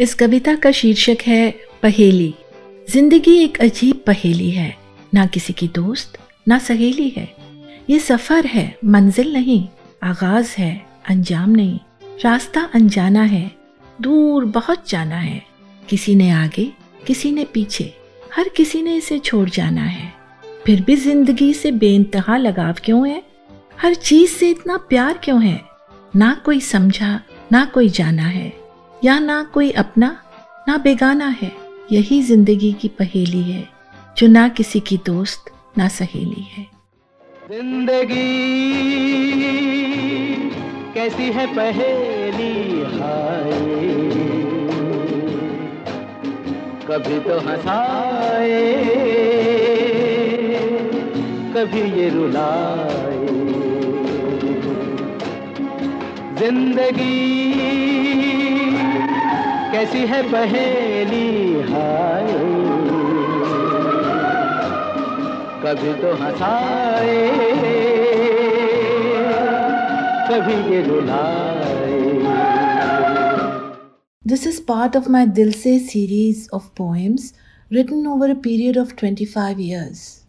इस कविता का शीर्षक है पहेली। ज़िंदगी एक अजीब पहेली है। ना किसी की दोस्त, ना सहेली है। ये सफ़र है, मंजिल नहीं, आगाज़ है, अंजाम नहीं। रास्ता अनजाना है, दूर बहुत जाना है। किसी ने आगे, किसी ने पीछे, हर किसी ने इसे छोड़ जाना है। फिर भी ज़िंदगी से बेइंतहा लगाव क्यों है? हर चीज़ से इतना प्यार क्यों है? ना कोई समझा, ना कोई जाना है। या ना कोई अपना, ना बेगाना है। यही ज़िंदगी की पहेली है, जो ना किसी की दोस्त, ना सहेली है। ज़िंदगी कैसी है पहेली? कभी तो हंसाए, कभी ये रुलाए। ज़िंदगी कैसी है पहेली हाय कभी तो हंसाए कभी ये रुलाए This is part of my Dil Se series of poems written over a period of 25 years.